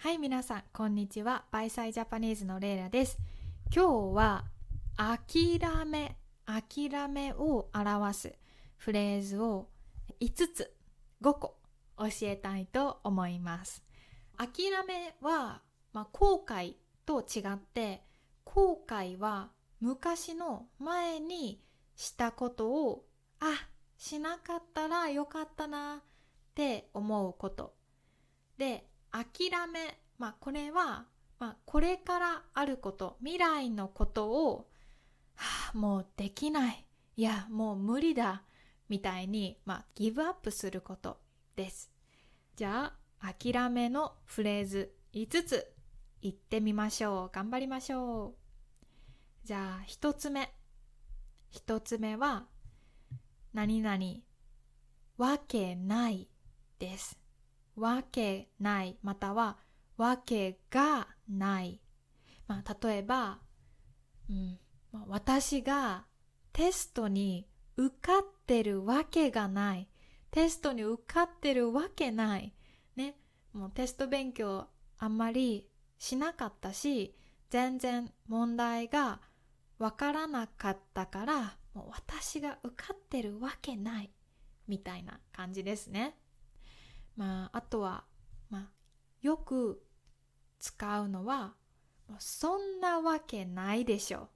はい、皆さん、こんにちは。バイサイジャパニーズのレイラです。今日は、諦め、諦めを表すフレーズを5つ、5個教えたいと思います。諦めは、まあ、後悔と違って、後悔は昔の前にしたことを、あ、しなかったらよかったなって思うこと。で、諦め、まあ、これは、まあ、これからあること、未来のことを、はあ、もうできない。いや、もう無理だ。みたいに、まあ、ギブアップすることです。じゃあ、諦めのフレーズ5つ言ってみましょう。頑張りましょう。じゃあ、1つ目。1つ目は、何々、わけないです。わけないまたはわけがない。まあ、例えば、うんま、私がテストに受かってるわけがない。テストに受かってるわけない。ね。もうテスト勉強あんまりしなかったし、全然問題がわからなかったから、もう私が受かってるわけない。みたいな感じですね。まあ、あとは、まあ、よく使うのは、そんなわけないでしょ。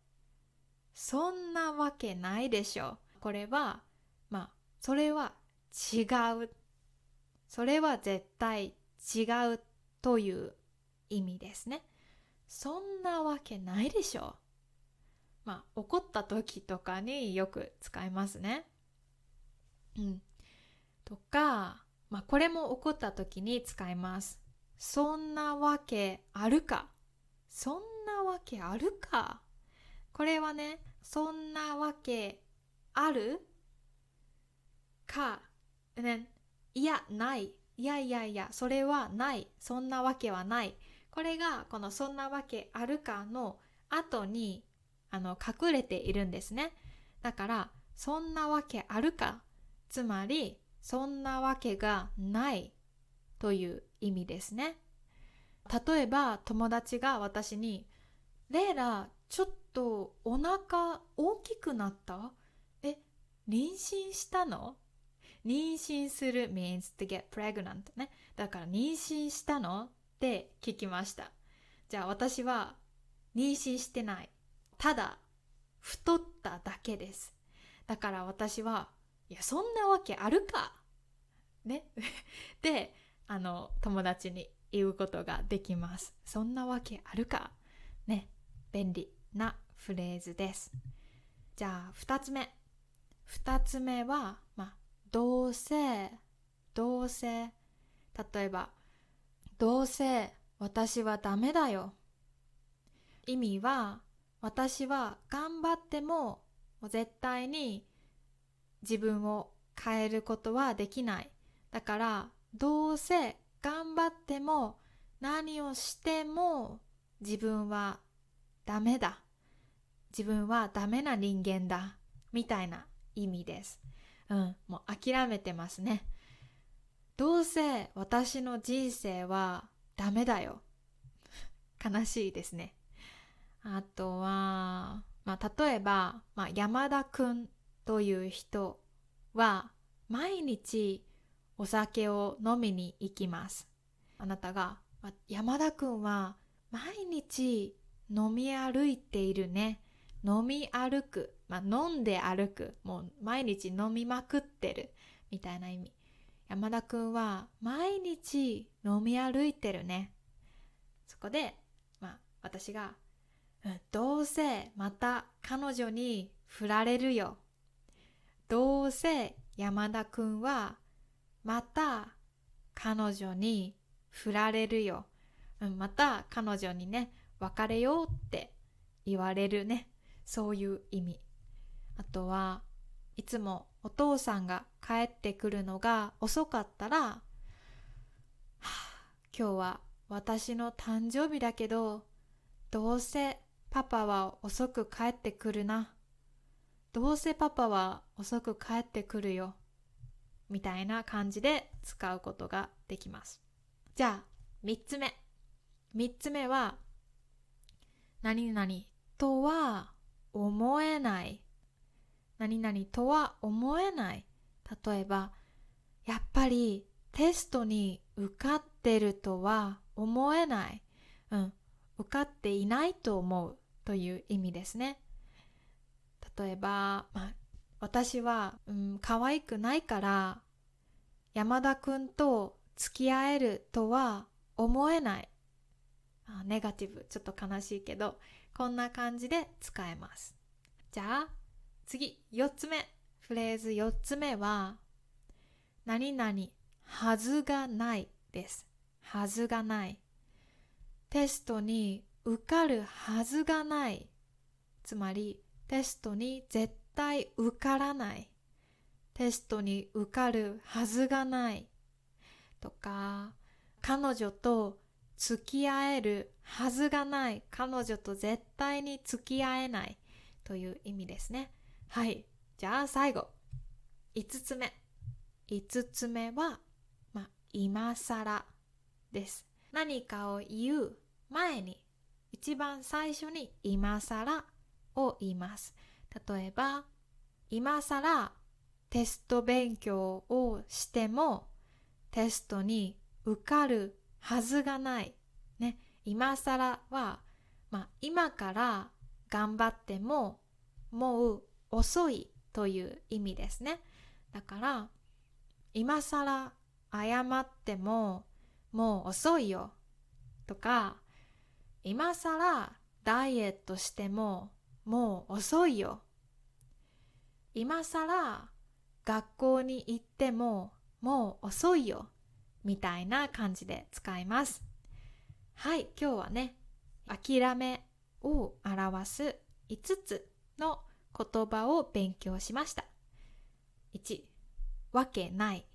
そんなわけないでしょ。これは、まあ、それは違う。それは絶対違うという意味ですね。そんなわけないでしょ。まあ、怒った時とかによく使いますね。うん。とか、まあ、これも起こった時に使います。そんなわけあるか？そんなわけあるか？これはね、そんなわけある？か、ね、いや、ない。いやいやいや、それはない。そんなわけはない。これが、このそんなわけあるかの後に、あの、隠れているんですね。だから、そんなわけあるか？つまり、そんなわけがないという意味ですね。例えば友達が私に「レイラちょっとお腹大きくなったえ妊娠したの?」妊娠する？means to get pregnant ね。だから妊娠したの？って聞きました。じゃあ私は妊娠してない。ただ太っただけです。だから私はいや、そんなわけあるかね。で、あの、友達に言うことができます。そんなわけあるかね。便利なフレーズです。じゃあ、二つ目。二つ目は、まあ、どうせ、どうせ、例えば、どうせ私はダメだよ。意味は、私は頑張っても絶対に自分を変えることはできない。だからどうせ頑張っても何をしても自分はダメだ。自分はダメな人間だ。みたいな意味です。うん、もう諦めてますね。どうせ私の人生はダメだよ。悲しいですね。あとは、まあ、例えば、まあ、山田くんという人は毎日お酒を飲みに行きます。あなたが、山田くんは毎日飲み歩いているね。飲み歩く。まあ、飲んで歩く。もう毎日飲みまくってる。みたいな意味。山田くんは毎日飲み歩いてるね。そこで、まあ、私が、どうせまた彼女に振られるよ。どうせ山田くんはまた彼女に振られるよ。うんまた彼女にね、別れようって言われるね。そういう意味。あとは、いつもお父さんが帰ってくるのが遅かったら、はあ、今日は私の誕生日だけど、どうせパパは遅く帰ってくるな。どうせパパは遅く帰ってくるよ。みたいな感じで使うことができます。じゃあ、3つ目。3つ目は何々とは思えない何々とは思えない例えばやっぱりテストに受かってるとは思えない、うん、受かっていないと思うという意味ですね例えば、まあ、私は、うん、可愛くないから山田くんと付き合えるとは思えない。あネガティブちょっと悲しいけどこんな感じで使えます。じゃあ次4つ目。フレーズ4つ目は何々はずがないです。はずがない。テストに受かるはずがない。つまりテストに絶対受からない。テストに受かるはずがない。とか彼女と付き合えるはずがない。彼女と絶対に付き合えない。という意味ですね。はい。じゃあ最後。5つ目。5つ目は、まあ、今更です。何かを言う前に一番最初に今更を言います例えば今更テスト勉強をしてもテストに受かるはずがない。ね、今更は、まあ、今から頑張ってももう遅いという意味ですね。だから今更謝ってももう遅いよとか今更ダイエットしてももう遅いよ。今更学校に行ってももう遅いよみたいな感じで使います。はい今日はね諦めを表す5つの言葉を勉強しました。1わけない。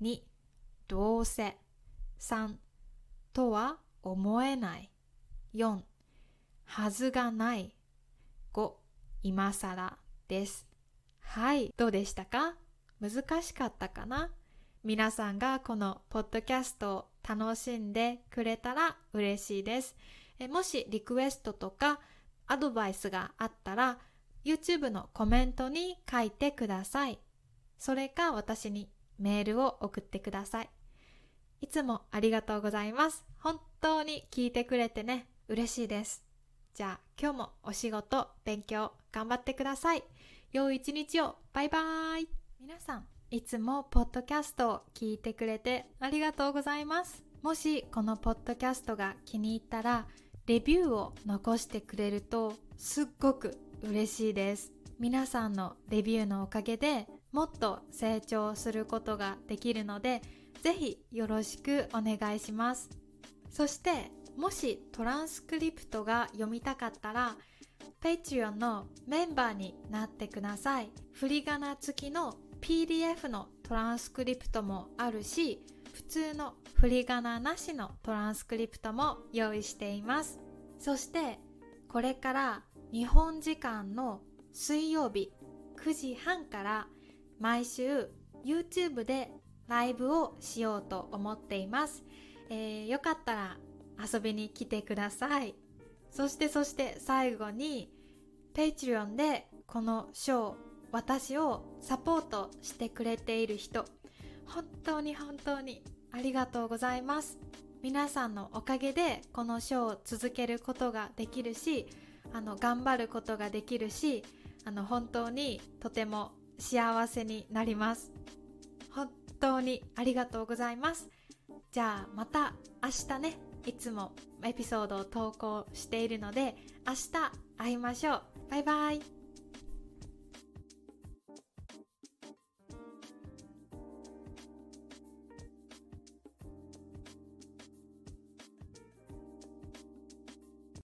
2どうせ。3とは思えない。4はずがない。今更ですはいどうでしたか？難しかったかな？皆さんがこのポッドキャストを楽しんでくれたら嬉しいです。えもしリクエストとかアドバイスがあったら YouTube のコメントに書いてください。それか私にメールを送ってください。いつもありがとうございます。本当に聞いてくれてね、嬉しいです。じゃあ今日もお仕事、勉強頑張ってください。良い一日を。バイバーイ。皆さん、いつもポッドキャストを聞いてくれてありがとうございます。もしこのポッドキャストが気に入ったら、レビューを残してくれるとすっごく嬉しいです。皆さんのレビューのおかげでもっと成長することができるので、ぜひよろしくお願いします。そしてもしトランスクリプトが読みたかったら Patreon のメンバーになってください。振り仮名付きの PDF のトランスクリプトもあるし、普通の振り仮名なしのトランスクリプトも用意しています。そしてこれから日本時間の水曜日9時半から毎週 YouTube でライブをしようと思っています。えー、よかったら遊びに来てください。そしてそして最後に Patreon でこのショー私をサポートしてくれている人。本当に本当にありがとうございます。皆さんのおかげでこのショーを続けることができるしあの頑張ることができるしあの本当にとても幸せになります。本当にありがとうございます。じゃあまた明日ね。いつもエピソードを投稿しているので明日会いましょう。バイバイ。